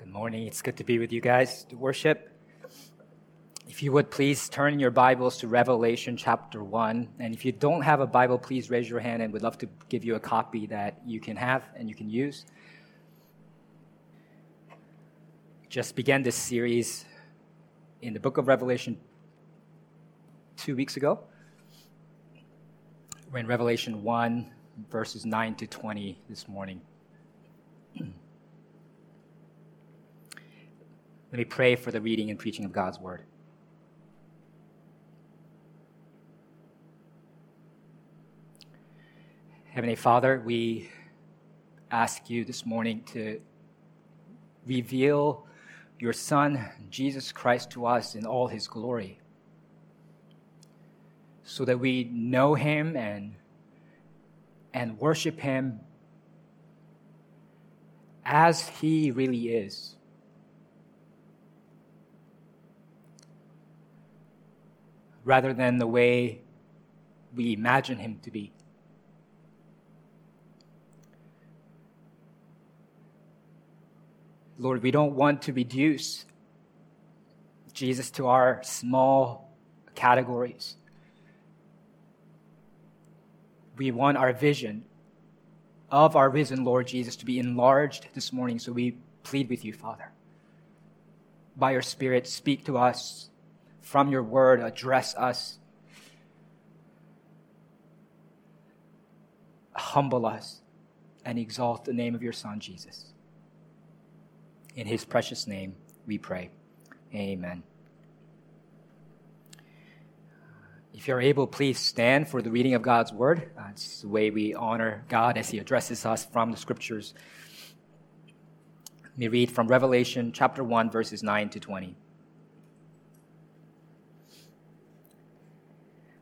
Good morning. It's good to be with you guys to worship. If you would please turn your Bibles to Revelation chapter 1. And if you don't have a Bible, please raise your hand and we'd love to give you a copy that you can have and you can use. Just began this series in the book of Revelation two weeks ago. We're in Revelation 1, verses 9 to 20 this morning. Let me pray for the reading and preaching of God's word. Heavenly Father, we ask you this morning to reveal your Son, Jesus Christ, to us in all his glory, so that we know him and, and worship him as he really is. Rather than the way we imagine him to be. Lord, we don't want to reduce Jesus to our small categories. We want our vision of our risen Lord Jesus to be enlarged this morning, so we plead with you, Father. By your Spirit, speak to us from your word address us. Humble us and exalt the name of your Son, Jesus. In his precious name, we pray. Amen. If you're able, please stand for the reading of God's word. Uh, it's the way we honor God as he addresses us from the scriptures. Let me read from Revelation chapter 1, verses 9 to 20.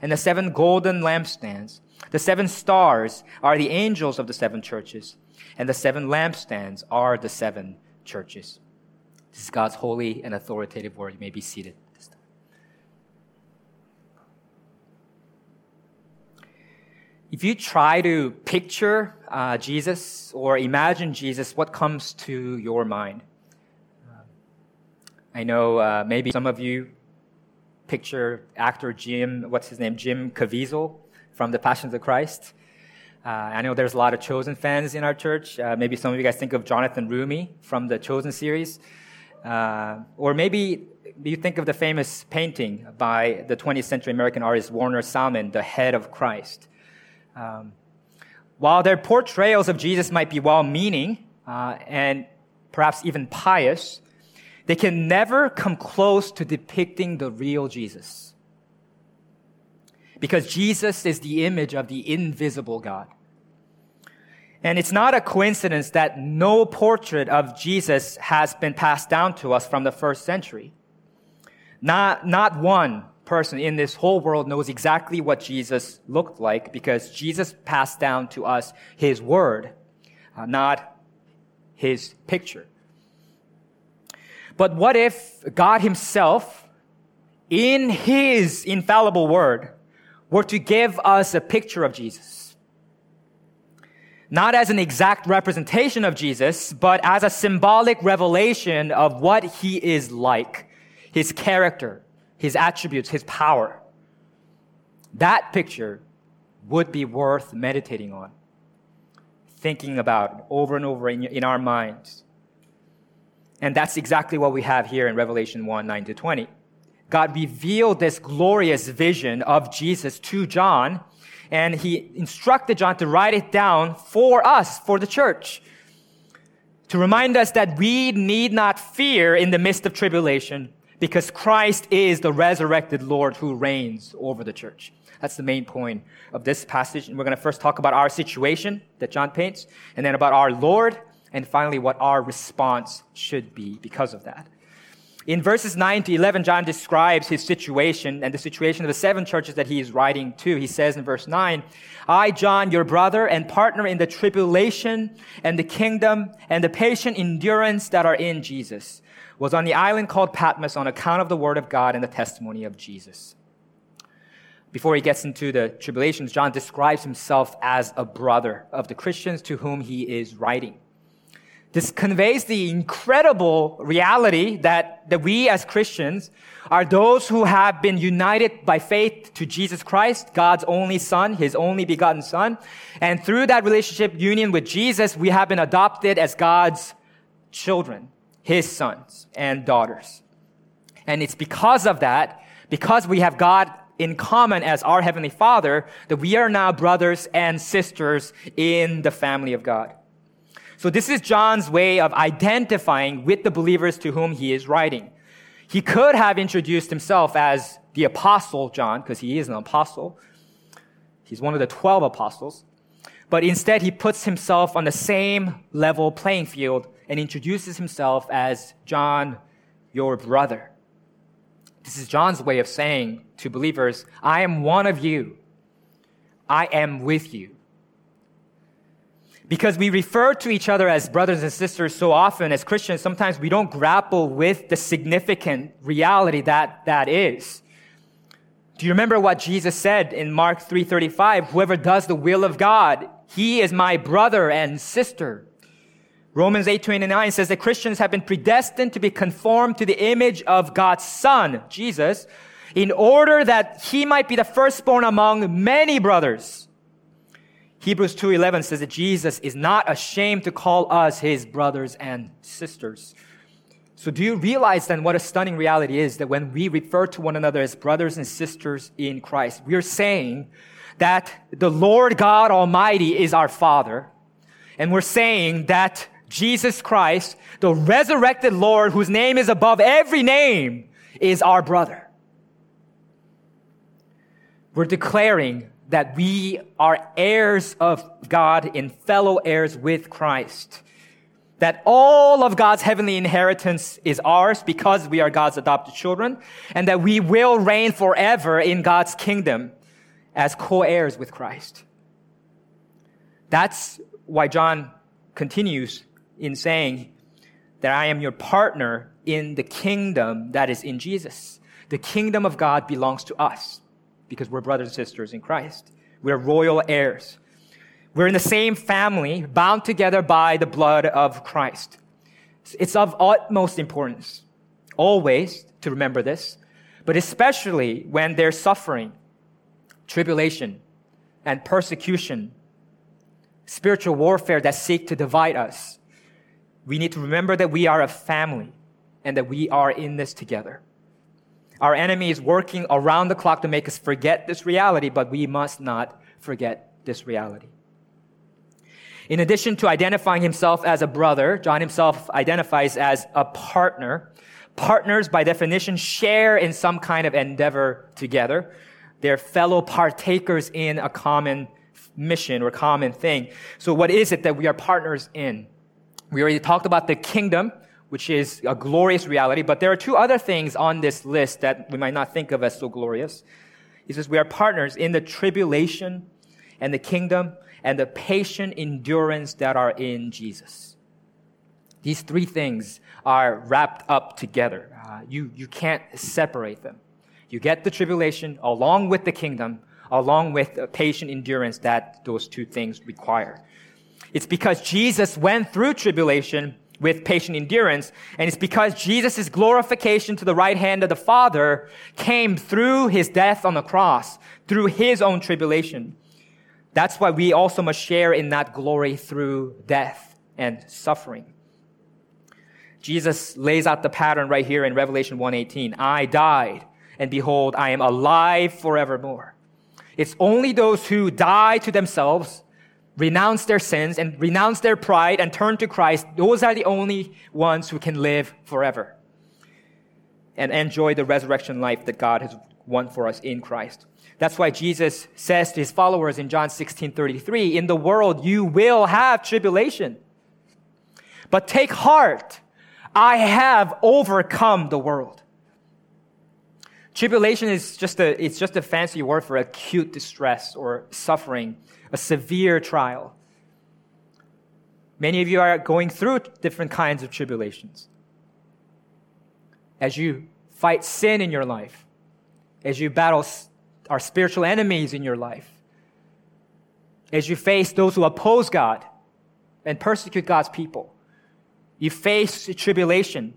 and the seven golden lampstands, the seven stars are the angels of the seven churches, and the seven lampstands are the seven churches. This is God's holy and authoritative word. You may be seated. If you try to picture uh, Jesus or imagine Jesus, what comes to your mind? I know uh, maybe some of you picture actor Jim, what's his name, Jim Caviezel from The Passion of Christ. Uh, I know there's a lot of Chosen fans in our church. Uh, maybe some of you guys think of Jonathan Roumie from the Chosen series. Uh, or maybe you think of the famous painting by the 20th century American artist Warner Sallman, The Head of Christ. Um, while their portrayals of Jesus might be well meaning uh, and perhaps even pious, they can never come close to depicting the real Jesus. Because Jesus is the image of the invisible God. And it's not a coincidence that no portrait of Jesus has been passed down to us from the first century. Not, not one person in this whole world knows exactly what Jesus looked like because Jesus passed down to us his word, uh, not his picture. But what if God himself, in his infallible word, were to give us a picture of Jesus? Not as an exact representation of Jesus, but as a symbolic revelation of what he is like, his character, his attributes, his power. That picture would be worth meditating on, thinking about over and over in, in our minds. And that's exactly what we have here in Revelation 1 9 to 20. God revealed this glorious vision of Jesus to John, and he instructed John to write it down for us, for the church, to remind us that we need not fear in the midst of tribulation because Christ is the resurrected Lord who reigns over the church. That's the main point of this passage. And we're going to first talk about our situation that John paints, and then about our Lord, and finally what our response should be because of that. In verses 9 to 11, John describes his situation and the situation of the seven churches that he is writing to. He says in verse 9, I, John, your brother and partner in the tribulation and the kingdom and the patient endurance that are in Jesus, was on the island called Patmos on account of the word of God and the testimony of Jesus. Before he gets into the tribulations, John describes himself as a brother of the Christians to whom he is writing. This conveys the incredible reality that, that we as Christians are those who have been united by faith to Jesus Christ, God's only son, his only begotten son. And through that relationship union with Jesus, we have been adopted as God's children, his sons and daughters. And it's because of that, because we have God in common as our heavenly father, that we are now brothers and sisters in the family of God. So this is John's way of identifying with the believers to whom he is writing. He could have introduced himself as the apostle John, because he is an apostle. He's one of the 12 apostles. But instead, he puts himself on the same level playing field and introduces himself as John, your brother. This is John's way of saying to believers, I am one of you. I am with you. Because we refer to each other as brothers and sisters so often as Christians, sometimes we don't grapple with the significant reality that that is. Do you remember what Jesus said in Mark 3:35? Whoever does the will of God, he is my brother and sister. Romans 8:29 says that Christians have been predestined to be conformed to the image of God's son, Jesus, in order that he might be the firstborn among many brothers. Hebrews 2:11 says that Jesus is not ashamed to call us his brothers and sisters. So do you realize then what a stunning reality is that when we refer to one another as brothers and sisters in Christ, we are saying that the Lord God Almighty is our Father, and we're saying that Jesus Christ, the resurrected Lord whose name is above every name, is our brother. We're declaring that we are heirs of God and fellow heirs with Christ. That all of God's heavenly inheritance is ours because we are God's adopted children, and that we will reign forever in God's kingdom as co-heirs with Christ. That's why John continues in saying that I am your partner in the kingdom that is in Jesus. The kingdom of God belongs to us because we're brothers and sisters in Christ. We're royal heirs. We're in the same family, bound together by the blood of Christ. It's of utmost importance, always, to remember this, but especially when there's suffering, tribulation, and persecution, spiritual warfare that seek to divide us. We need to remember that we are a family and that we are in this together. Our enemy is working around the clock to make us forget this reality, but we must not forget this reality. In addition to identifying himself as a brother, John himself identifies as a partner. Partners, by definition, share in some kind of endeavor together. They're fellow partakers in a common mission or common thing. So what is it that we are partners in? We already talked about the kingdom, which is a glorious reality, but there are two other things on this list that we might not think of as so glorious. He says we are partners in the tribulation and the kingdom and the patient endurance that are in Jesus. These three things are wrapped up together. Uh, you, you can't separate them. You get the tribulation along with the kingdom, along with the patient endurance that those two things require. It's because Jesus went through tribulation with patient endurance, and it's because Jesus' glorification to the right hand of the Father came through his death on the cross, through his own tribulation. That's why we also must share in that glory through death and suffering. Jesus lays out the pattern right here in Revelation 1:18. I died, and behold, I am alive forevermore. It's only those who die to themselves, renounce their sins, and renounce their pride and turn to Christ. Those are the only ones who can live forever and enjoy the resurrection life that God has won for us in Christ. That's why Jesus says to his followers in John 16 33, In the world you will have tribulation. But take heart, I have overcome the world. Tribulation is just a, it's just a fancy word for acute distress or suffering, a severe trial. Many of you are going through different kinds of tribulations. As you fight sin in your life, as you battle our spiritual enemies in your life, as you face those who oppose God and persecute God's people, you face tribulation.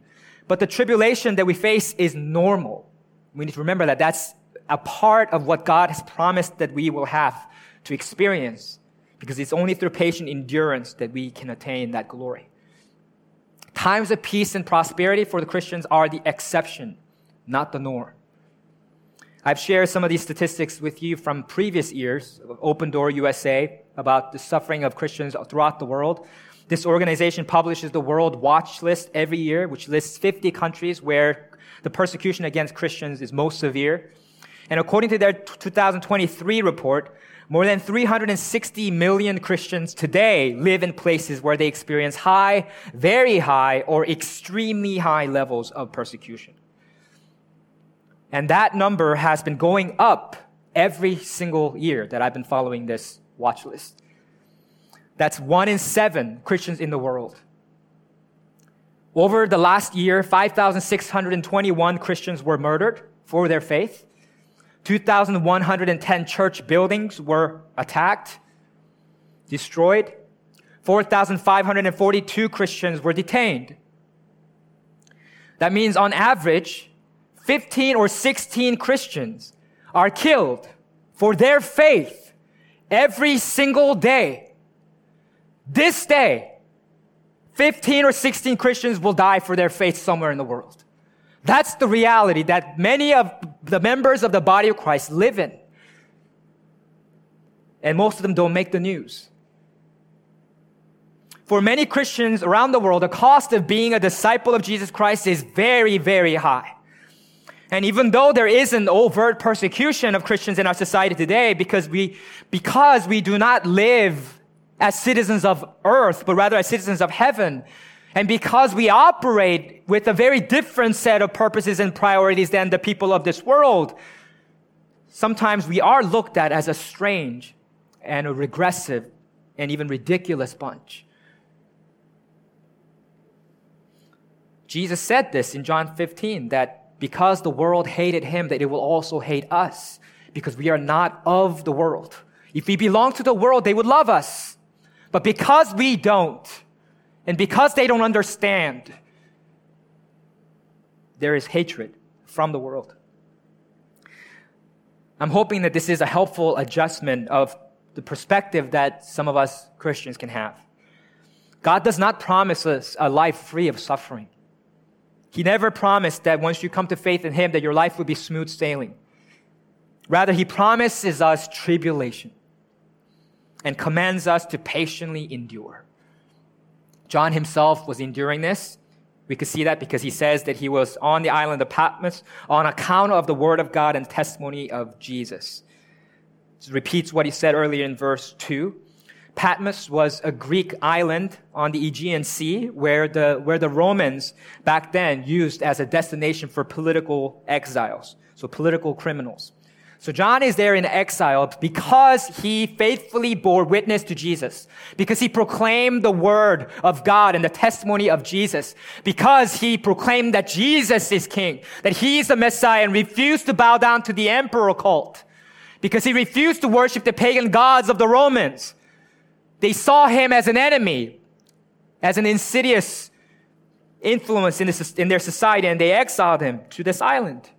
But the tribulation that we face is normal. We need to remember that that's a part of what God has promised that we will have to experience because it's only through patient endurance that we can attain that glory. Times of peace and prosperity for the Christians are the exception, not the norm. I've shared some of these statistics with you from previous years of Open Door USA about the suffering of Christians throughout the world. This organization publishes the World Watch List every year, which lists 50 countries where the persecution against Christians is most severe. And according to their 2023 report, more than 360 million Christians today live in places where they experience high, very high, or extremely high levels of persecution. And that number has been going up every single year that I've been following this watch list. That's one in seven Christians in the world. Over the last year, 5,621 Christians were murdered for their faith. 2,110 church buildings were attacked, destroyed. 4,542 Christians were detained. That means on average, 15 or 16 Christians are killed for their faith every single day. This day, 15 or 16 Christians will die for their faith somewhere in the world. That's the reality that many of the members of the body of Christ live in. And most of them don't make the news. For many Christians around the world, the cost of being a disciple of Jesus Christ is very, very high. And even though there is an overt persecution of Christians in our society today because we, because we do not live as citizens of earth, but rather as citizens of heaven, and because we operate with a very different set of purposes and priorities than the people of this world, sometimes we are looked at as a strange and a regressive and even ridiculous bunch. Jesus said this in John 15 that because the world hated him, that it will also hate us because we are not of the world. If we belong to the world, they would love us. But because we don't, and because they don't understand, there is hatred from the world. I'm hoping that this is a helpful adjustment of the perspective that some of us Christians can have. God does not promise us a life free of suffering. He never promised that once you come to faith in Him, that your life would be smooth sailing. Rather, He promises us tribulation and commands us to patiently endure. John himself was enduring this We could see that because he says that he was on the island of Patmos on account of the word of God and testimony of Jesus. This repeats what he said earlier in verse 2. Patmos was a Greek island on the Aegean Sea where the, where the Romans back then used as a destination for political exiles, so political criminals. So John is there in exile because he faithfully bore witness to Jesus, because he proclaimed the word of God and the testimony of Jesus, because he proclaimed that Jesus is king, that he is the Messiah and refused to bow down to the emperor cult, because he refused to worship the pagan gods of the Romans. They saw him as an enemy, as an insidious influence in, in their society, and they exiled him to this island.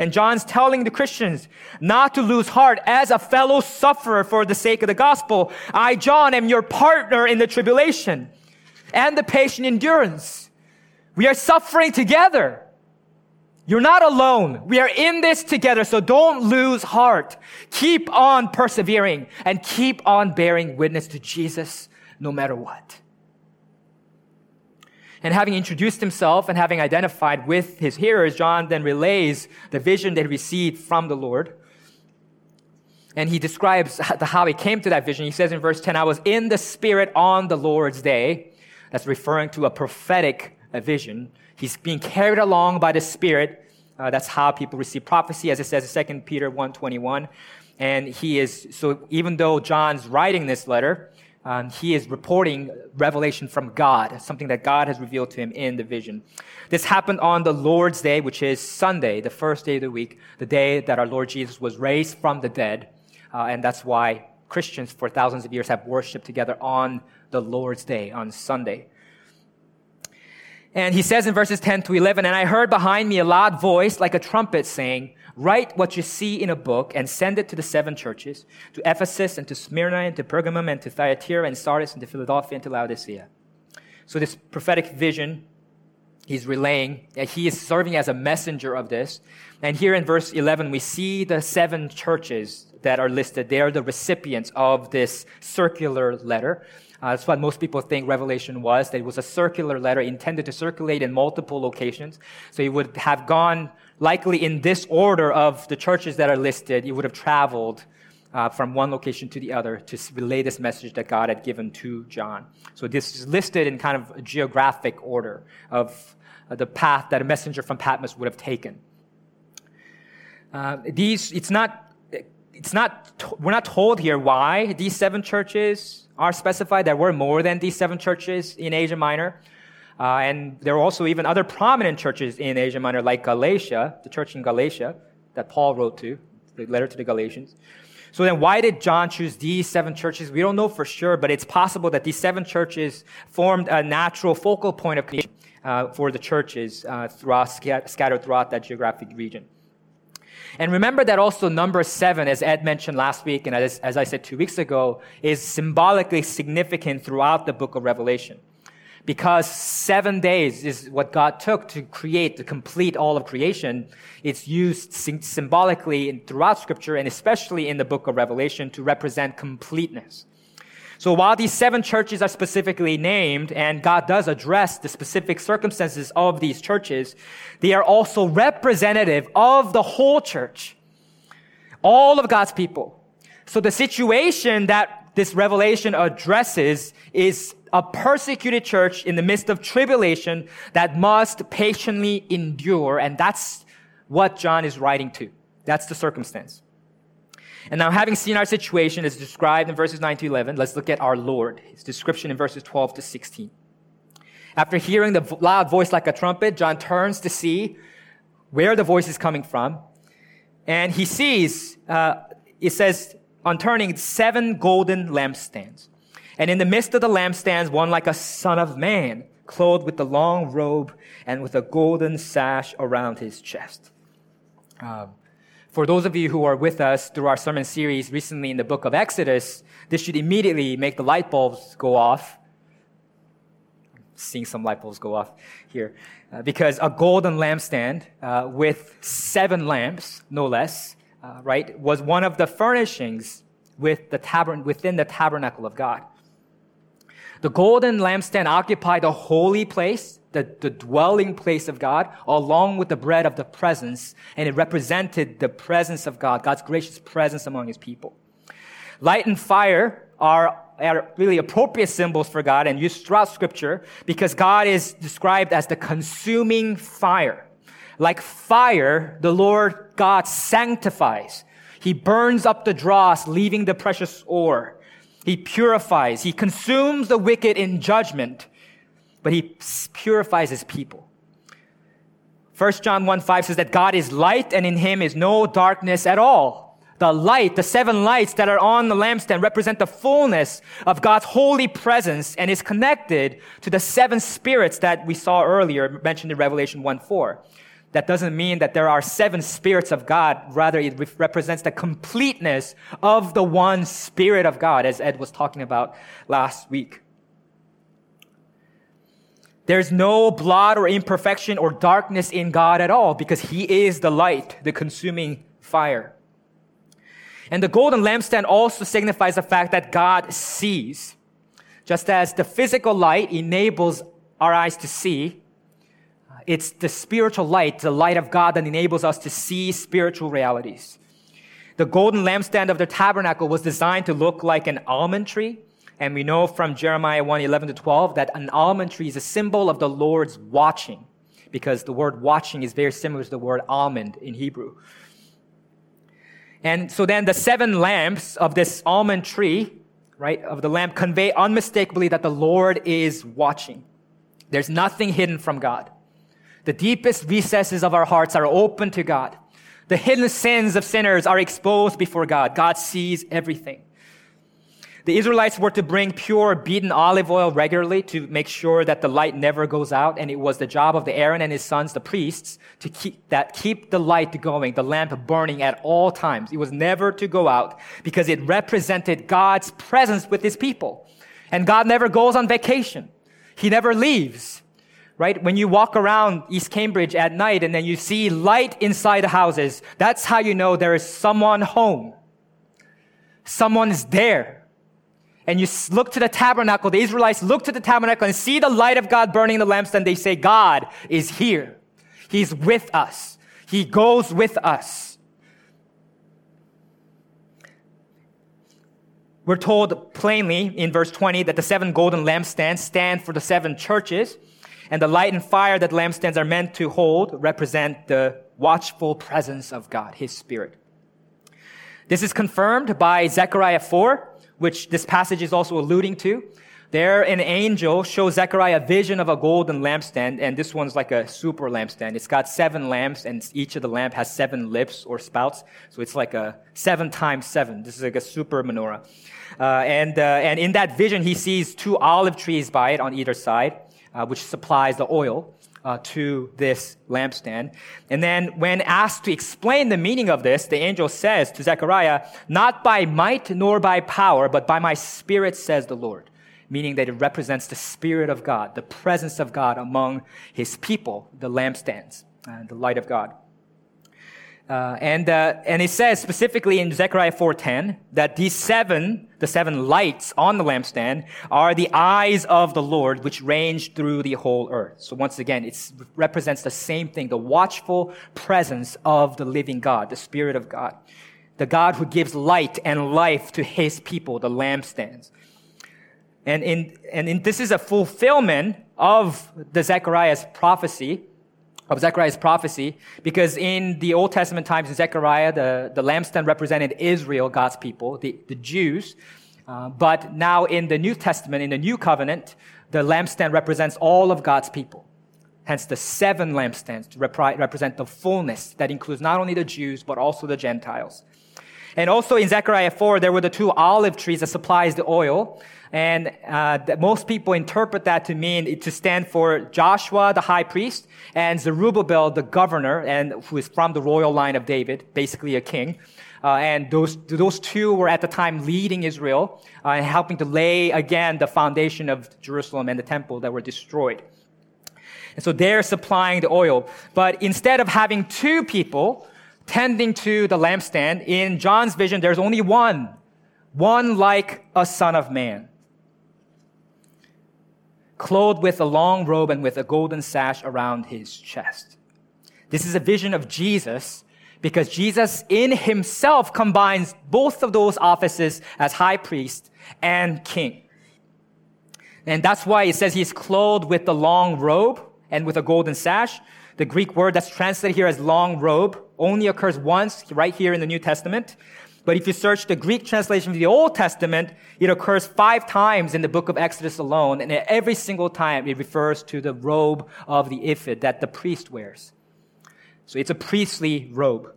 And John's telling the Christians not to lose heart as a fellow sufferer for the sake of the gospel. I, John, am your partner in the tribulation and the patient endurance. We are suffering together. You're not alone. We are in this together, so don't lose heart. Keep on persevering and keep on bearing witness to Jesus no matter what. And having introduced himself and having identified with his hearers, John then relays the vision that he received from the Lord. And he describes how he came to that vision. He says in verse 10, I was in the Spirit on the Lord's day. That's referring to a prophetic vision. He's being carried along by the Spirit. Uh, that's how people receive prophecy, as it says in 2 Peter 1.21. And he is, so even though John's writing this letter, um, he is reporting revelation from God, something that God has revealed to him in the vision. This happened on the Lord's Day, which is Sunday, the first day of the week, the day that our Lord Jesus was raised from the dead. Uh, and that's why Christians for thousands of years have worshiped together on the Lord's Day, on Sunday. And he says in verses 10 to 11, And I heard behind me a loud voice like a trumpet saying, Write what you see in a book and send it to the seven churches, to Ephesus and to Smyrna and to Pergamum and to Thyatira and Sardis and to Philadelphia and to Laodicea. So this prophetic vision he's relaying, that he is serving as a messenger of this. And here in verse 11, we see the seven churches that are listed. They are the recipients of this circular letter. Uh, that's what most people think Revelation was, that it was a circular letter intended to circulate in multiple locations. So it would have gone likely in this order of the churches that are listed, you would have traveled uh, from one location to the other to relay this message that God had given to John. So this is listed in kind of a geographic order of uh, the path that a messenger from Patmos would have taken. Uh, these, it's not, it's not, we're not told here why these seven churches are specified. There were more than these seven churches in Asia Minor. Uh, and there are also even other prominent churches in Asia Minor, like Galatia, the church in Galatia that Paul wrote to, the letter to the Galatians. So then, why did John choose these seven churches? We don't know for sure, but it's possible that these seven churches formed a natural focal point of communication uh, for the churches uh, throughout, scattered throughout that geographic region. And remember that also number seven, as Ed mentioned last week, and as, as I said two weeks ago, is symbolically significant throughout the book of Revelation because seven days is what God took to create, to complete all of creation. It's used symbolically throughout scripture and especially in the book of Revelation to represent completeness. So while these seven churches are specifically named and God does address the specific circumstances of these churches, they are also representative of the whole church. All of God's people. So the situation that this revelation addresses is a persecuted church in the midst of tribulation that must patiently endure. And that's what John is writing to. That's the circumstance. And now, having seen our situation as described in verses 9 to 11, let's look at our Lord, his description in verses 12 to 16. After hearing the loud voice like a trumpet, John turns to see where the voice is coming from. And he sees, uh, it says, on turning seven golden lampstands. And in the midst of the lampstands, one like a son of man, clothed with the long robe and with a golden sash around his chest. Um, for those of you who are with us through our sermon series recently in the book of Exodus, this should immediately make the light bulbs go off. Seeing some light bulbs go off here. Uh, because a golden lampstand uh, with seven lamps, no less, uh, right, was one of the furnishings with the tabern- within the tabernacle of God. The golden lampstand occupied the holy place, the, the dwelling place of God, along with the bread of the presence, and it represented the presence of God, God's gracious presence among his people. Light and fire are, are really appropriate symbols for God and used throughout scripture because God is described as the consuming fire. Like fire, the Lord God sanctifies. He burns up the dross, leaving the precious ore. He purifies. He consumes the wicked in judgment, but he purifies his people. 1 John 1 5 says that God is light and in him is no darkness at all. The light, the seven lights that are on the lampstand represent the fullness of God's holy presence and is connected to the seven spirits that we saw earlier mentioned in Revelation 1 4. That doesn't mean that there are seven spirits of God. Rather, it represents the completeness of the one spirit of God, as Ed was talking about last week. There's no blot or imperfection or darkness in God at all because He is the light, the consuming fire. And the golden lampstand also signifies the fact that God sees. Just as the physical light enables our eyes to see, it's the spiritual light, the light of God that enables us to see spiritual realities. The golden lampstand of the tabernacle was designed to look like an almond tree. And we know from Jeremiah 1 11 to 12 that an almond tree is a symbol of the Lord's watching, because the word watching is very similar to the word almond in Hebrew. And so then the seven lamps of this almond tree, right, of the lamp convey unmistakably that the Lord is watching. There's nothing hidden from God. The deepest recesses of our hearts are open to God. The hidden sins of sinners are exposed before God. God sees everything. The Israelites were to bring pure beaten olive oil regularly to make sure that the light never goes out. And it was the job of the Aaron and his sons, the priests, to keep that, keep the light going, the lamp burning at all times. It was never to go out because it represented God's presence with his people. And God never goes on vacation. He never leaves right? When you walk around East Cambridge at night and then you see light inside the houses, that's how you know there is someone home. Someone is there. And you look to the tabernacle, the Israelites look to the tabernacle and see the light of God burning in the lamps, and they say, God is here. He's with us. He goes with us. We're told plainly in verse 20 that the seven golden lampstands stand for the seven churches. And the light and fire that lampstands are meant to hold represent the watchful presence of God, His Spirit. This is confirmed by Zechariah 4, which this passage is also alluding to. There, an angel shows Zechariah a vision of a golden lampstand, and this one's like a super lampstand. It's got seven lamps, and each of the lamp has seven lips or spouts. So it's like a seven times seven. This is like a super menorah. Uh, and, uh, and in that vision, he sees two olive trees by it on either side uh, which supplies the oil uh, to this lampstand. And then when asked to explain the meaning of this, the angel says to Zechariah, not by might nor by power, but by my spirit, says the Lord. Meaning that it represents the spirit of God, the presence of God among his people, the lampstands, uh, the light of God. Uh, and, uh, and it says specifically in Zechariah 4.10 that these seven, the seven lights on the lampstand are the eyes of the Lord which range through the whole earth. So once again, it represents the same thing, the watchful presence of the living God, the Spirit of God. The God who gives light and life to his people, the lampstands. And in, and in, this is a fulfillment of the Zechariah's prophecy of Zechariah's prophecy, because in the Old Testament times in Zechariah, the, the lampstand represented Israel, God's people, the, the Jews. Uh, but now in the New Testament, in the New Covenant, the lampstand represents all of God's people. Hence the seven lampstands to rep- represent the fullness that includes not only the Jews, but also the Gentiles. And also in Zechariah 4, there were the two olive trees that supplies the oil. And uh, most people interpret that to mean to stand for Joshua, the high priest, and Zerubbabel, the governor, and who is from the royal line of David, basically a king. Uh, and those those two were at the time leading Israel uh, and helping to lay again the foundation of Jerusalem and the temple that were destroyed. And so they're supplying the oil. But instead of having two people tending to the lampstand, in John's vision, there's only one, one like a son of man. Clothed with a long robe and with a golden sash around his chest. This is a vision of Jesus because Jesus in himself combines both of those offices as high priest and king. And that's why it says he's clothed with the long robe and with a golden sash. The Greek word that's translated here as long robe only occurs once right here in the New Testament. But if you search the Greek translation of the Old Testament, it occurs five times in the book of Exodus alone, and every single time it refers to the robe of the ephod that the priest wears. So it's a priestly robe.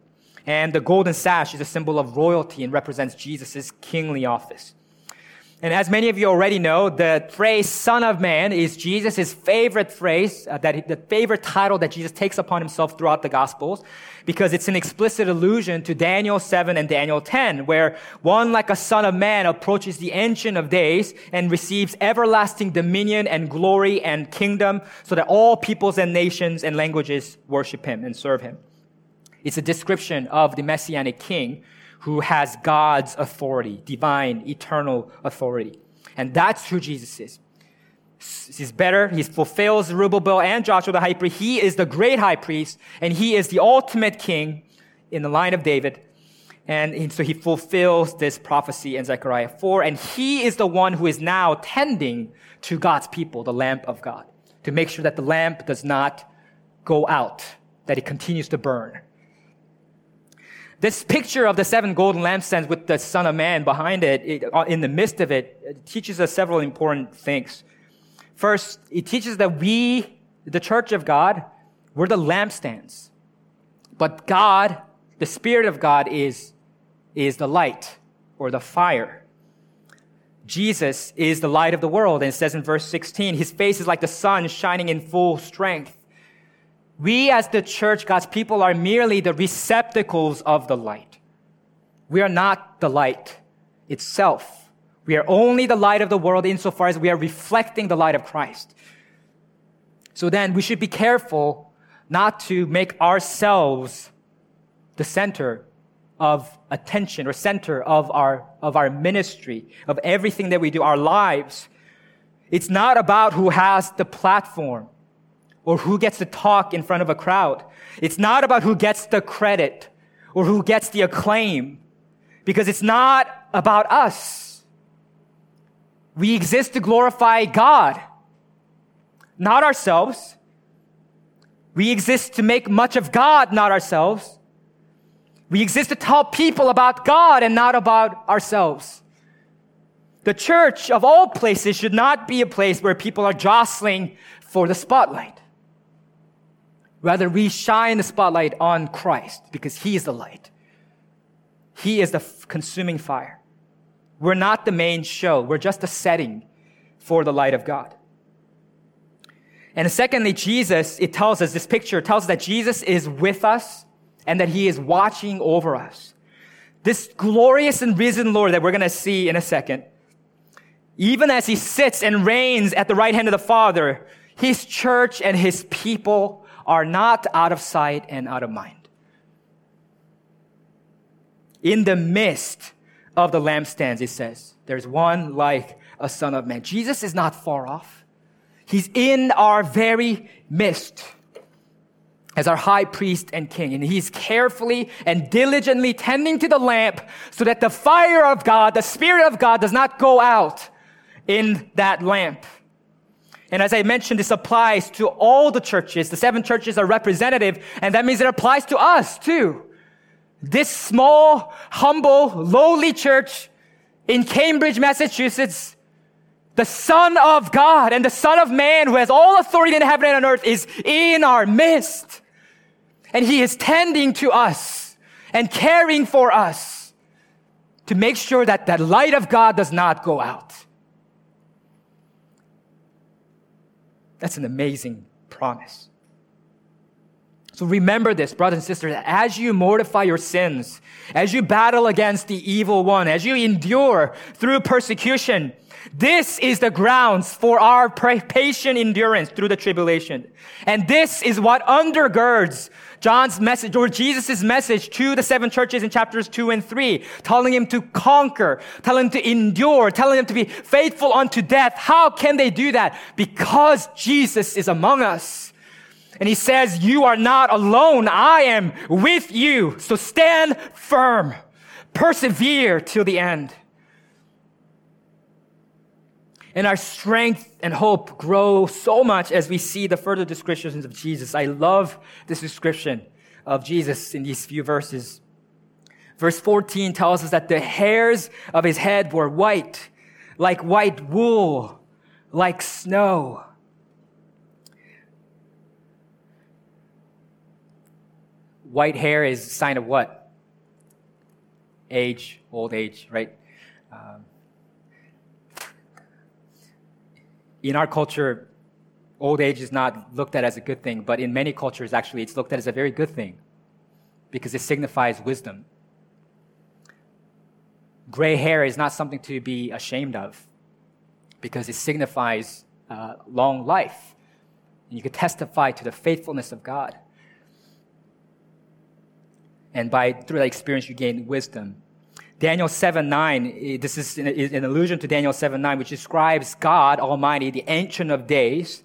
And the golden sash is a symbol of royalty and represents Jesus' kingly office. And as many of you already know, the phrase Son of Man is Jesus' favorite phrase, uh, that the favorite title that Jesus takes upon himself throughout the Gospels, because it's an explicit allusion to Daniel 7 and Daniel 10, where one like a Son of Man approaches the Ancient of Days and receives everlasting dominion and glory and kingdom so that all peoples and nations and languages worship him and serve him. It's a description of the Messianic King who has God's authority, divine, eternal authority. And that's who Jesus is. He's better. He fulfills Zerubbabel and Joshua the high priest. He is the great high priest, and he is the ultimate king in the line of David. And so he fulfills this prophecy in Zechariah 4, and he is the one who is now tending to God's people, the lamp of God, to make sure that the lamp does not go out, that it continues to burn. This picture of the seven golden lampstands with the Son of Man behind it, it uh, in the midst of it, it teaches us several important things. First, it teaches that we, the church of God, we're the lampstands. But God, the Spirit of God, is, is the light or the fire. Jesus is the light of the world. And it says in verse 16, his face is like the sun shining in full strength. We as the church, God's people, are merely the receptacles of the light. We are not the light itself. We are only the light of the world insofar as we are reflecting the light of Christ. So then we should be careful not to make ourselves the center of attention or center of our, of our ministry, of everything that we do, our lives. It's not about who has the platform or who gets to talk in front of a crowd. It's not about who gets the credit or who gets the acclaim because it's not about us. We exist to glorify God, not ourselves. We exist to make much of God, not ourselves. We exist to tell people about God and not about ourselves. The church of all places should not be a place where people are jostling for the spotlight. Rather, we shine the spotlight on Christ because He is the light. He is the consuming fire. We're not the main show. We're just a setting for the light of God. And secondly, Jesus, it tells us, this picture tells us that Jesus is with us and that He is watching over us. This glorious and risen Lord that we're going to see in a second, even as He sits and reigns at the right hand of the Father, His church and His people are not out of sight and out of mind. In the midst of the lampstands, it says, there's one like a son of man. Jesus is not far off. He's in our very midst as our high priest and king. And he's carefully and diligently tending to the lamp so that the fire of God, the Spirit of God does not go out in that lamp. And as I mentioned, this applies to all the churches. The seven churches are representative, and that means it applies to us too. This small, humble, lowly church in Cambridge, Massachusetts, the Son of God and the Son of Man who has all authority in heaven and on earth is in our midst. And he is tending to us and caring for us to make sure that that light of God does not go out. That's an amazing promise. So remember this, brothers and sisters, as you mortify your sins, as you battle against the evil one, as you endure through persecution, this is the grounds for our patient endurance through the tribulation. And this is what undergirds John's message or Jesus' message to the seven churches in chapters two and three, telling him to conquer, telling him to endure, telling him to be faithful unto death. How can they do that? Because Jesus is among us. And he says, you are not alone. I am with you. So stand firm. Persevere till the end. And our strength and hope grow so much as we see the further descriptions of Jesus. I love this description of Jesus in these few verses. Verse 14 tells us that the hairs of his head were white, like white wool, like snow. White hair is a sign of what? Age, old age, right? Um, in our culture, old age is not looked at as a good thing, but in many cultures, actually, it's looked at as a very good thing because it signifies wisdom. Gray hair is not something to be ashamed of because it signifies uh, long life. And you could testify to the faithfulness of God and by through that experience you gain wisdom. Daniel 7 9, eh, this is an allusion to Daniel 7 9, which describes God Almighty, the Ancient of Days.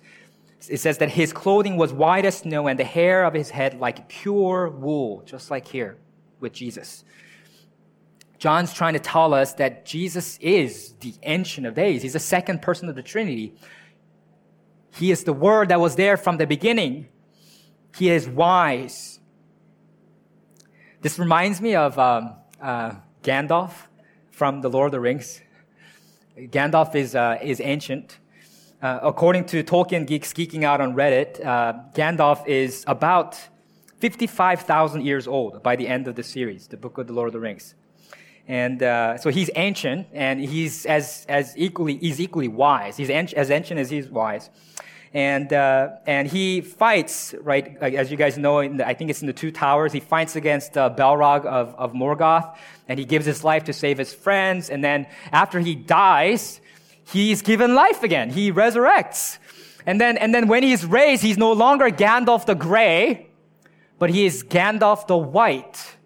It says that his clothing was white as snow and the hair of his head like pure wool, just like here with Jesus. John's trying to tell us that Jesus is the Ancient of Days. He's the second person of the Trinity. He is the Word that was there from the beginning. He is wise. This reminds me of um, uh, Gandalf from The Lord of the Rings. Gandalf is, uh, is ancient. Uh, according to Tolkien Geeks Geeking Out on Reddit, uh, Gandalf is about 55,000 years old by the end of the series, the Book of the Lord of the Rings. And uh, so he's ancient, and he's as, as equally, he's equally wise. He's as ancient as he's wise and uh, and he fights right as you guys know. The, I think it's in the Two Towers. He fights against uh, Balrog of of Morgoth, and he gives his life to save his friends. And then after he dies, he's given life again. He resurrects, and then and then when he's raised, he's no longer Gandalf the Gray, but he is Gandalf the White,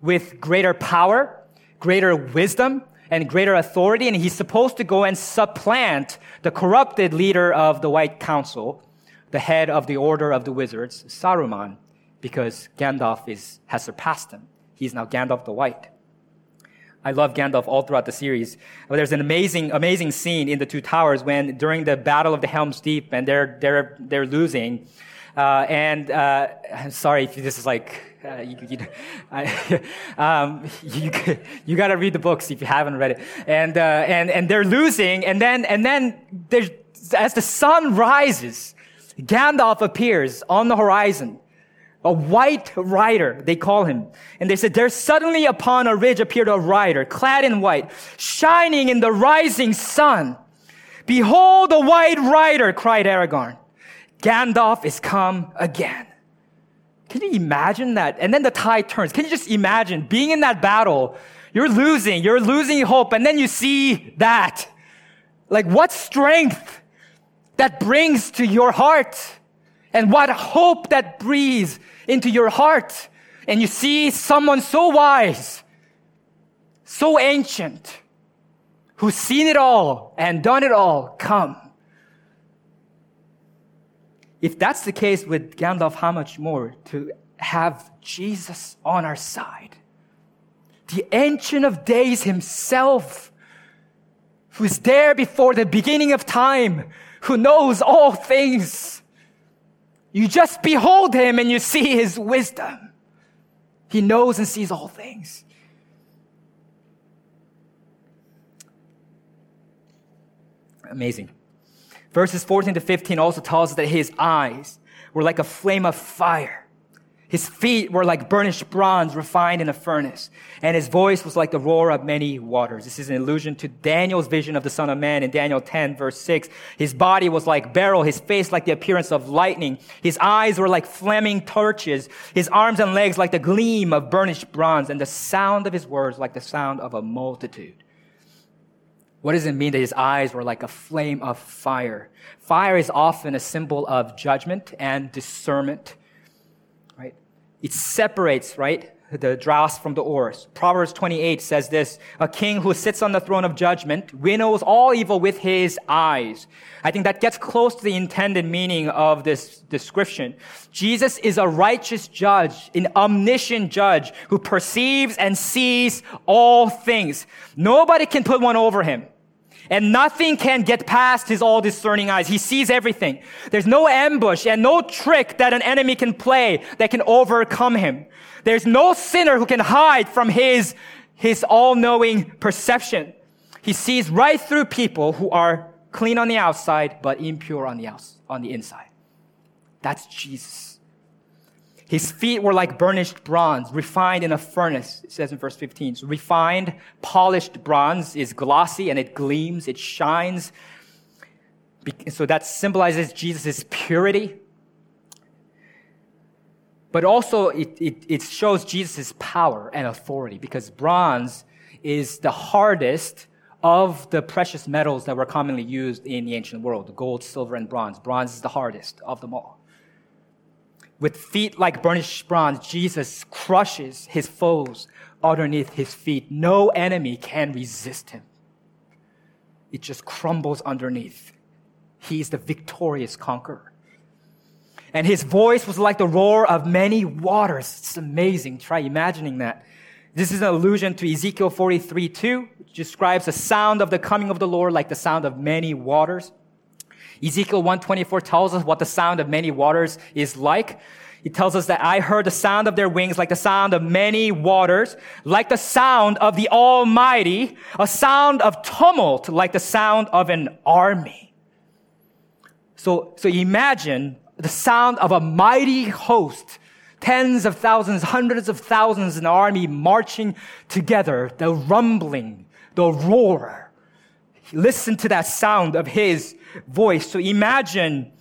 with greater power, greater wisdom, and greater authority, and he's supposed to go and supplant the corrupted leader of the White Council, the head of the Order of the Wizards, Saruman, because Gandalf is, has surpassed him. He's now Gandalf the White. I love Gandalf all throughout the series. But there's an amazing, amazing scene in the Two Towers when during the Battle of the Helm's Deep and they're, they're, they're losing. Uh, and uh, I'm sorry if this is like uh, you, you, I, um, you, you got to read the books if you haven't read it. And, uh, and, and they're losing. And then, and then as the sun rises, Gandalf appears on the horizon. A white rider, they call him. And they said, there suddenly upon a ridge appeared a rider, clad in white, shining in the rising sun. Behold the white rider, cried Aragorn. Gandalf is come again. Can you imagine that? And then the tide turns. Can you just imagine being in that battle? You're losing, you're losing hope, and then you see that. Like what strength that brings to your heart, and what hope that breathes into your heart. And you see someone so wise, so ancient, who's seen it all and done it all come. If that's the case with Gandalf, how much more to have Jesus on our side? The Ancient of Days himself, who is there before the beginning of time, who knows all things. You just behold him and you see his wisdom. He knows and sees all things. Amazing. Verses 14 to 15 also tells us that his eyes were like a flame of fire. His feet were like burnished bronze refined in a furnace, and his voice was like the roar of many waters. This is an allusion to Daniel's vision of the Son of Man in Daniel 10 verse 6. His body was like beryl, his face like the appearance of lightning. His eyes were like flaming torches, his arms and legs like the gleam of burnished bronze, and the sound of his words like the sound of a multitude. What does it mean that his eyes were like a flame of fire? Fire is often a symbol of judgment and discernment. Right? It separates, right? The dross from the ores. Proverbs 28 says this, a king who sits on the throne of judgment winnows all evil with his eyes. I think that gets close to the intended meaning of this description. Jesus is a righteous judge, an omniscient judge who perceives and sees all things. Nobody can put one over him. And nothing can get past his all discerning eyes. He sees everything. There's no ambush and no trick that an enemy can play that can overcome him. There's no sinner who can hide from his, his all-knowing perception. He sees right through people who are clean on the outside, but impure on the on the inside. That's Jesus. His feet were like burnished bronze, refined in a furnace, it says in verse 15. So refined, polished bronze is glossy and it gleams, it shines. So that symbolizes Jesus' purity. But also it, it, it shows Jesus' power and authority because bronze is the hardest of the precious metals that were commonly used in the ancient world, gold, silver, and bronze. Bronze is the hardest of them all. With feet like burnished bronze, Jesus crushes his foes underneath his feet. No enemy can resist him. It just crumbles underneath. He is the victorious conqueror. And his voice was like the roar of many waters. It's amazing. Try imagining that. This is an allusion to Ezekiel 43 2, which describes the sound of the coming of the Lord like the sound of many waters. Ezekiel 124 tells us what the sound of many waters is like. It tells us that I heard the sound of their wings like the sound of many waters, like the sound of the Almighty, a sound of tumult like the sound of an army. So, so imagine the sound of a mighty host, tens of thousands, hundreds of thousands in army marching together, the rumbling, the roar. Listen to that sound of his voice. So imagine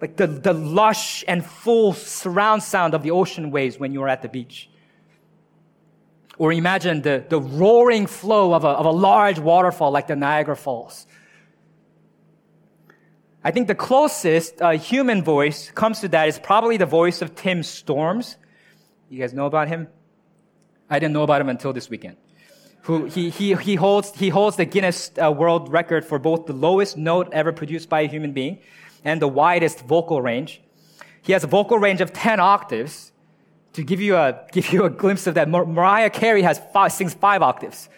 like the, the lush and full surround sound of the ocean waves when you're at the beach. Or imagine the, the roaring flow of a, of a large waterfall like the Niagara Falls. I think the closest uh, human voice comes to that is probably the voice of Tim Storms. You guys know about him? I didn't know about him until this weekend who he, he, he, holds, he holds the Guinness uh, World Record for both the lowest note ever produced by a human being and the widest vocal range. He has a vocal range of 10 octaves. To give you a, give you a glimpse of that, Mar- Mariah Carey has five, sings five octaves.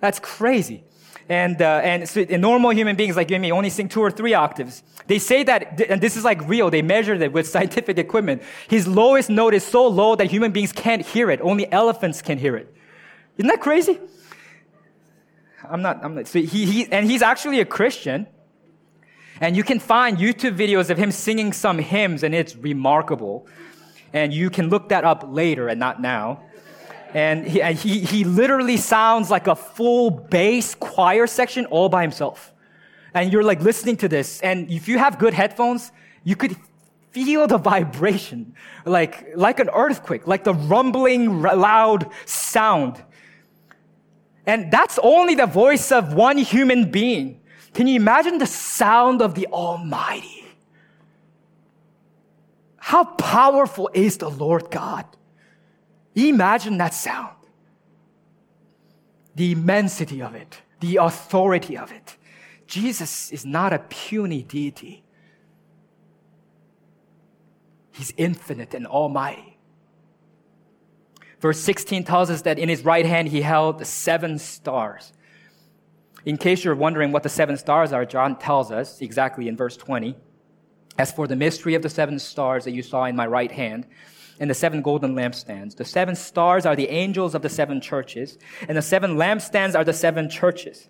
That's crazy. And, uh, and so normal human beings like you and me only sing two or three octaves. They say that, and this is like real, they measured it with scientific equipment. His lowest note is so low that human beings can't hear it. Only elephants can hear it. Isn't that crazy? I'm not, I'm not, so he, he, and he's actually a Christian. And you can find YouTube videos of him singing some hymns and it's remarkable. And you can look that up later and not now. And he, and he, he literally sounds like a full bass choir section all by himself. And you're like listening to this. And if you have good headphones, you could feel the vibration, like, like an earthquake, like the rumbling, loud sound. And that's only the voice of one human being. Can you imagine the sound of the Almighty? How powerful is the Lord God? Imagine that sound. The immensity of it, the authority of it. Jesus is not a puny deity. He's infinite and almighty. Verse 16 tells us that in his right hand he held seven stars. In case you're wondering what the seven stars are, John tells us exactly in verse 20. As for the mystery of the seven stars that you saw in my right hand, and the seven golden lampstands, the seven stars are the angels of the seven churches, and the seven lampstands are the seven churches.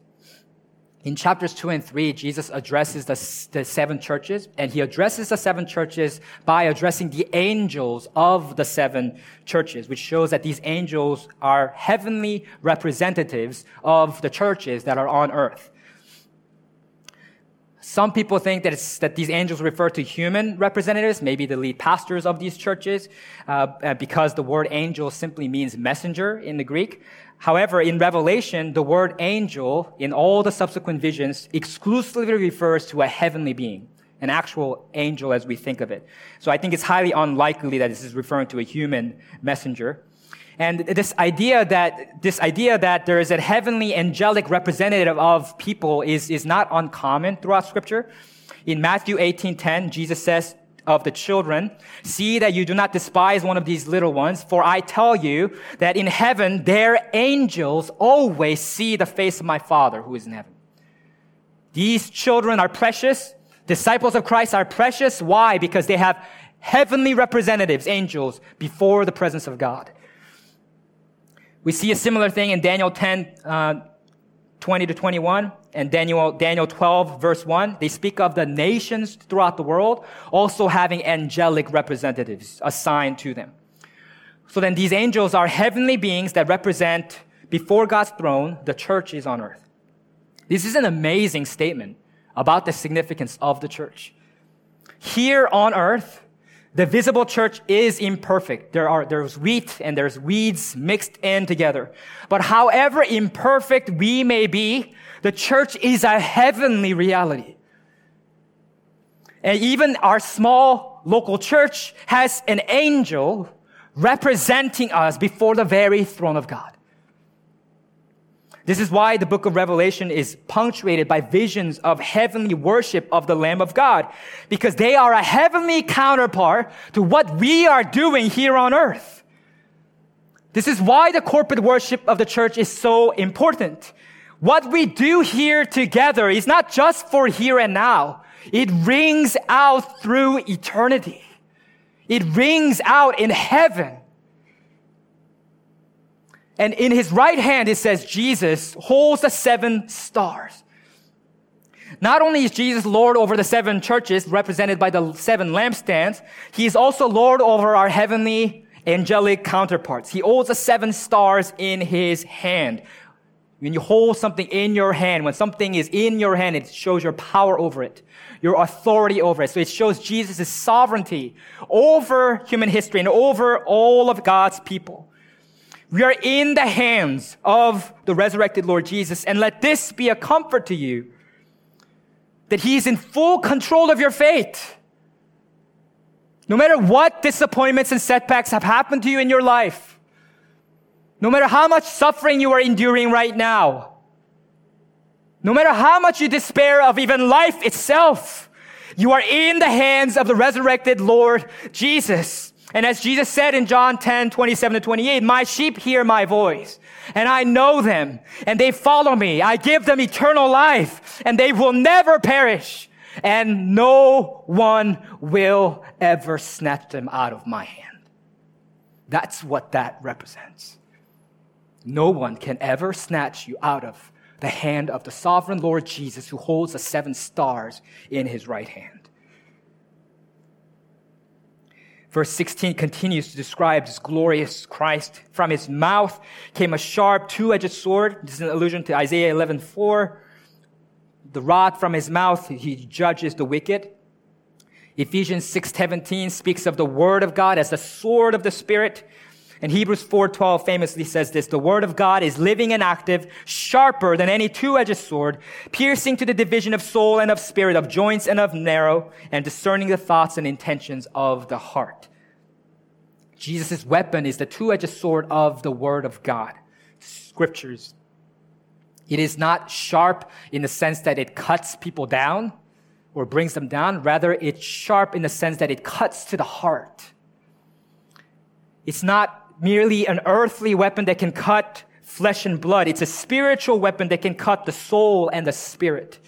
In chapters two and three, Jesus addresses the, the, seven churches, and he addresses the seven churches by addressing the angels of the seven churches, which shows that these angels are heavenly representatives of the churches that are on earth. Some people think that, that these angels refer to human representatives, maybe the lead pastors of these churches, uh, uh because the word angel simply means messenger in the Greek. However, in Revelation, the word angel in all the subsequent visions exclusively refers to a heavenly being, an actual angel as we think of it. So I think it's highly unlikely that this is referring to a human messenger. And this idea that, this idea that there is a heavenly angelic representative of people is, is not uncommon throughout scripture. In Matthew 18:10, Jesus says, of the children. See that you do not despise one of these little ones, for I tell you that in heaven their angels always see the face of my Father who is in heaven. These children are precious. Disciples of Christ are precious. Why? Because they have heavenly representatives, angels, before the presence of God. We see a similar thing in Daniel 10, uh, 20 to 21 and Daniel, Daniel 12 verse 1, they speak of the nations throughout the world also having angelic representatives assigned to them. So then these angels are heavenly beings that represent before God's throne the churches on earth. This is an amazing statement about the significance of the church. Here on earth, the visible church is imperfect. There are, there's wheat and there's weeds mixed in together. But however imperfect we may be, the church is a heavenly reality. And even our small local church has an angel representing us before the very throne of God. This is why the book of Revelation is punctuated by visions of heavenly worship of the Lamb of God, because they are a heavenly counterpart to what we are doing here on earth. This is why the corporate worship of the church is so important. What we do here together is not just for here and now. It rings out through eternity. It rings out in heaven. And in his right hand, it says Jesus holds the seven stars. Not only is Jesus Lord over the seven churches represented by the seven lampstands, he is also Lord over our heavenly angelic counterparts. He holds the seven stars in his hand. When you hold something in your hand, when something is in your hand, it shows your power over it, your authority over it. So it shows Jesus' sovereignty over human history and over all of God's people. We are in the hands of the resurrected Lord Jesus, and let this be a comfort to you that He is in full control of your fate. No matter what disappointments and setbacks have happened to you in your life, no matter how much suffering you are enduring right now, no matter how much you despair of even life itself, you are in the hands of the resurrected Lord Jesus. And as Jesus said in John 10, 27 to 28, my sheep hear my voice and I know them and they follow me. I give them eternal life and they will never perish and no one will ever snatch them out of my hand. That's what that represents. No one can ever snatch you out of the hand of the sovereign Lord Jesus who holds the seven stars in his right hand. Verse 16 continues to describe this glorious Christ. From his mouth came a sharp two-edged sword. This is an allusion to Isaiah 11:4. The rod from his mouth, he judges the wicked. Ephesians 6:17 speaks of the word of God as the sword of the spirit. And Hebrews 4:12 famously says this, the word of God is living and active, sharper than any two-edged sword, piercing to the division of soul and of spirit, of joints and of marrow, and discerning the thoughts and intentions of the heart. Jesus' weapon is the two-edged sword of the Word of God, scriptures. It is not sharp in the sense that it cuts people down or brings them down. Rather, it's sharp in the sense that it cuts to the heart. It's not merely an earthly weapon that can cut flesh and blood. It's a spiritual weapon that can cut the soul and the spirit.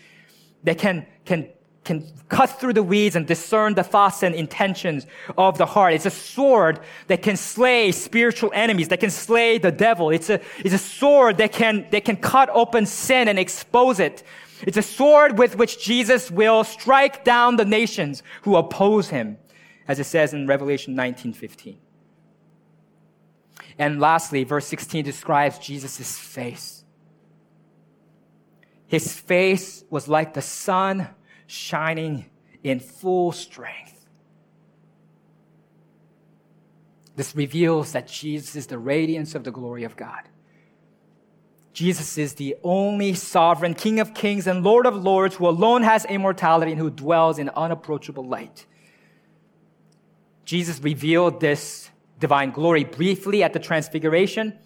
That can, can can cut through the weeds and discern the thoughts and intentions of the heart. It's a sword that can slay spiritual enemies, that can slay the devil. It's a, it's a sword that can, that can cut open sin and expose it. It's a sword with which Jesus will strike down the nations who oppose him, as it says in Revelation 19:15. And lastly, verse 16 describes Jesus' face. His face was like the sun shining in full strength. This reveals that Jesus is the radiance of the glory of God. Jesus is the only sovereign King of kings and Lord of lords who alone has immortality and who dwells in unapproachable light. Jesus revealed this divine glory briefly at the transfiguration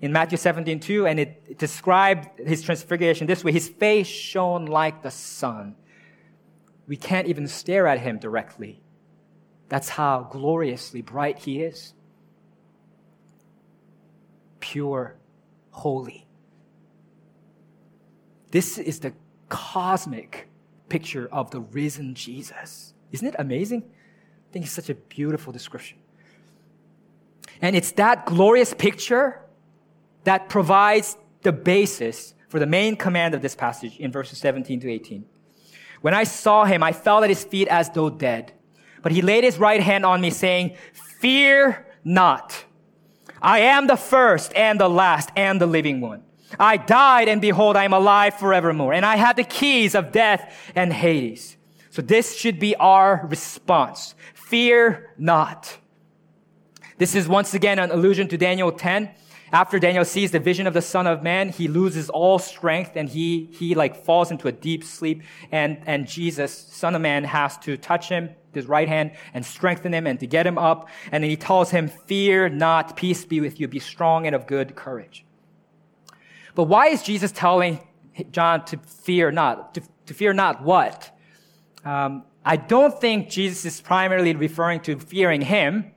in Matthew 17, 2, and it described his transfiguration this way. His face shone like the sun. We can't even stare at him directly. That's how gloriously bright he is. Pure, holy. This is the cosmic picture of the risen Jesus. Isn't it amazing? I think it's such a beautiful description. And it's that glorious picture that provides the basis for the main command of this passage in verses 17 to 18. When I saw him, I fell at his feet as though dead. But he laid his right hand on me, saying, Fear not. I am the first and the last and the living one. I died, and behold, I am alive forevermore. And I have the keys of death and Hades. So this should be our response. Fear not. This is once again an allusion to Daniel 10. After Daniel sees the vision of the Son of Man, he loses all strength and he, he like falls into a deep sleep. And, and Jesus, Son of Man, has to touch him, his right hand, and strengthen him and to get him up. And then he tells him, fear not, peace be with you, be strong and of good courage. But why is Jesus telling John to fear not? To, to fear not what? Um, I don't think Jesus is primarily referring to fearing him.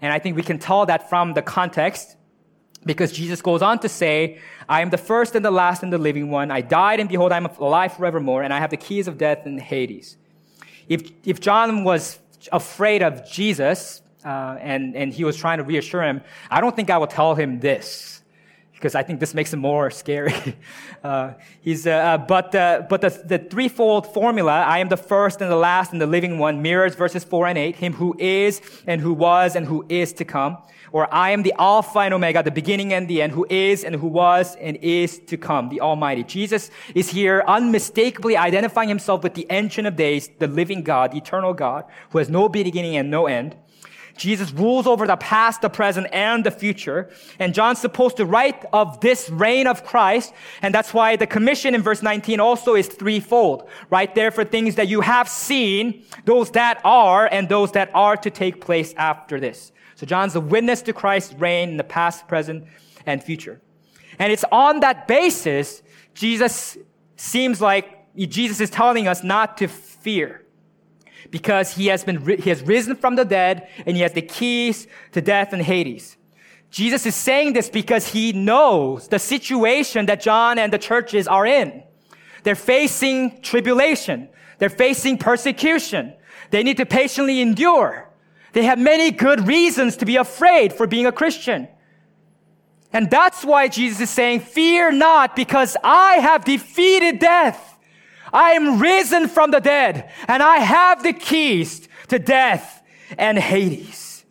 And I think we can tell that from the context because Jesus goes on to say, I am the first and the last and the living one. I died and behold, I am alive forevermore and I have the keys of death and Hades. If, if John was afraid of Jesus, uh, and, and he was trying to reassure him, I don't think I will tell him this because I think this makes him more scary. Uh, he's, uh, uh, but uh, but the, the threefold formula, I am the first and the last and the living one, mirrors verses 4 and 8, him who is and who was and who is to come. Or I am the Alpha and Omega, the beginning and the end, who is and who was and is to come, the Almighty. Jesus is here unmistakably identifying himself with the Ancient of Days, the living God, the eternal God, who has no beginning and no end. Jesus rules over the past, the present, and the future. And John's supposed to write of this reign of Christ. And that's why the commission in verse 19 also is threefold. Write there for things that you have seen, those that are, and those that are to take place after this. So John's a witness to Christ's reign in the past, present, and future. And it's on that basis, Jesus seems like Jesus is telling us not to fear because he has been, he has risen from the dead and he has the keys to death and Hades. Jesus is saying this because he knows the situation that John and the churches are in. They're facing tribulation. They're facing persecution. They need to patiently endure. They have many good reasons to be afraid for being a Christian. And that's why Jesus is saying, fear not because I have defeated death. I am risen from the dead and I have the keys to death and Hades.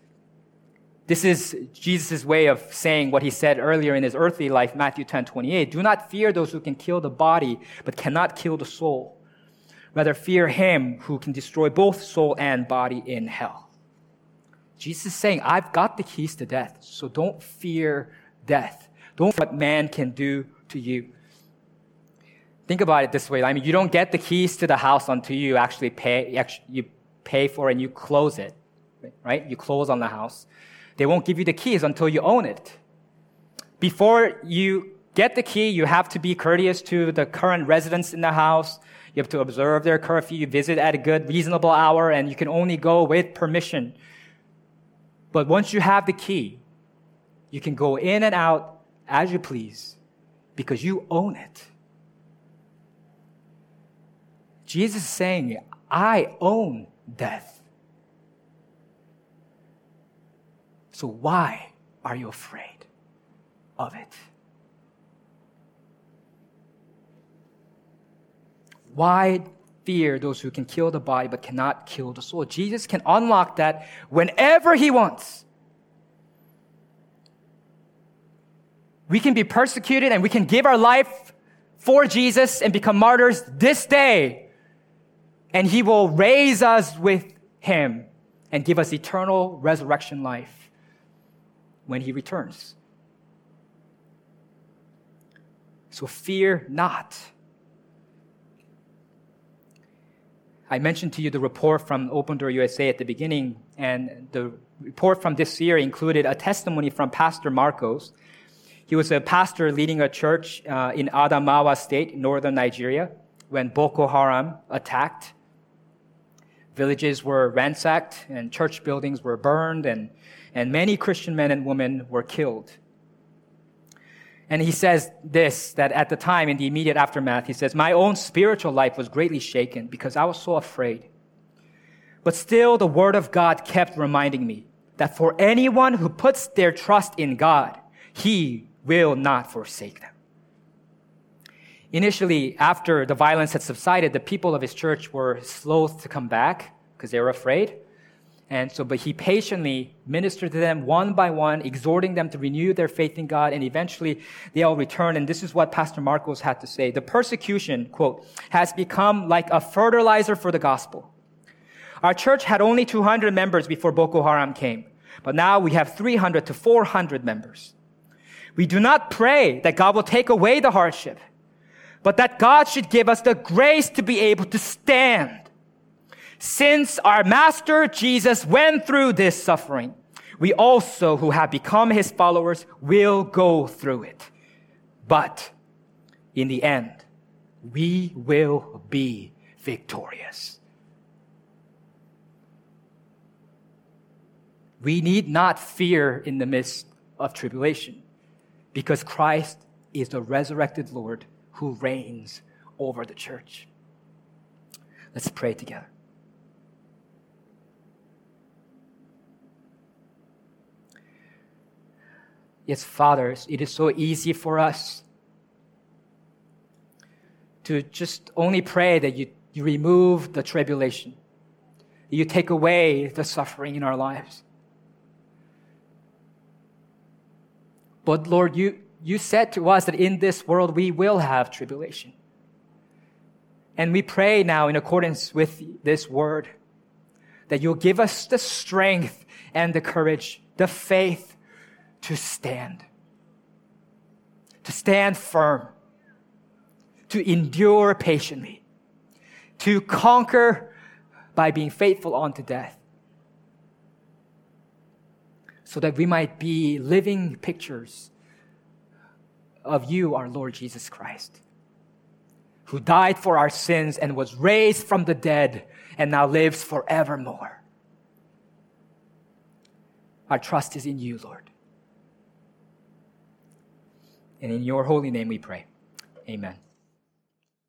This is Jesus' way of saying what he said earlier in his earthly life, Matthew 10 28. Do not fear those who can kill the body, but cannot kill the soul. Rather, fear him who can destroy both soul and body in hell. Jesus is saying, I've got the keys to death, so don't fear death. Don't fear what man can do to you. Think about it this way. I mean, you don't get the keys to the house until you actually pay, you pay for it and you close it, right? You close on the house. They won't give you the keys until you own it. Before you get the key, you have to be courteous to the current residents in the house. You have to observe their curfew. You visit at a good, reasonable hour, and you can only go with permission. But once you have the key, you can go in and out as you please because you own it. Jesus is saying, I own death. So why are you afraid of it? Why fear those who can kill the body but cannot kill the soul? Jesus can unlock that whenever he wants. We can be persecuted and we can give our life for Jesus and become martyrs this day. And he will raise us with him and give us eternal resurrection life when he returns. So fear not. I mentioned to you the report from Open Door USA at the beginning, and the report from this year included a testimony from Pastor Marcos he was a pastor leading a church uh, in Adamawa State, northern Nigeria, when Boko Haram attacked. Villages were ransacked and church buildings were burned, and, and many Christian men and women were killed. And he says this that at the time, in the immediate aftermath, he says, My own spiritual life was greatly shaken because I was so afraid. But still, the word of God kept reminding me that for anyone who puts their trust in God, he will not forsake them. Initially, after the violence had subsided, the people of his church were slow to come back because they were afraid. And so, but he patiently ministered to them one by one, exhorting them to renew their faith in God, and eventually they all returned. And this is what Pastor Marcos had to say. The persecution, quote, has become like a fertilizer for the gospel. Our church had only 200 members before Boko Haram came, but now we have 300 to 400 members. We do not pray that God will take away the hardship, but that God should give us the grace to be able to stand. Since our Master Jesus went through this suffering, we also who have become his followers will go through it. But in the end, we will be victorious. We need not fear in the midst of tribulation because Christ is the resurrected Lord who reigns over the church. Let's pray together. Yes, fathers, it is so easy for us to just only pray that you, you remove the tribulation, you take away the suffering in our lives. But Lord, you, you said to us that in this world we will have tribulation. And we pray now in accordance with this word that you'll give us the strength and the courage, the faith to stand, to stand firm, to endure patiently, to conquer by being faithful unto death so that we might be living pictures of you, our Lord Jesus Christ, who died for our sins and was raised from the dead and now lives forevermore. Our trust is in you, Lord. And in your holy name we pray. Amen.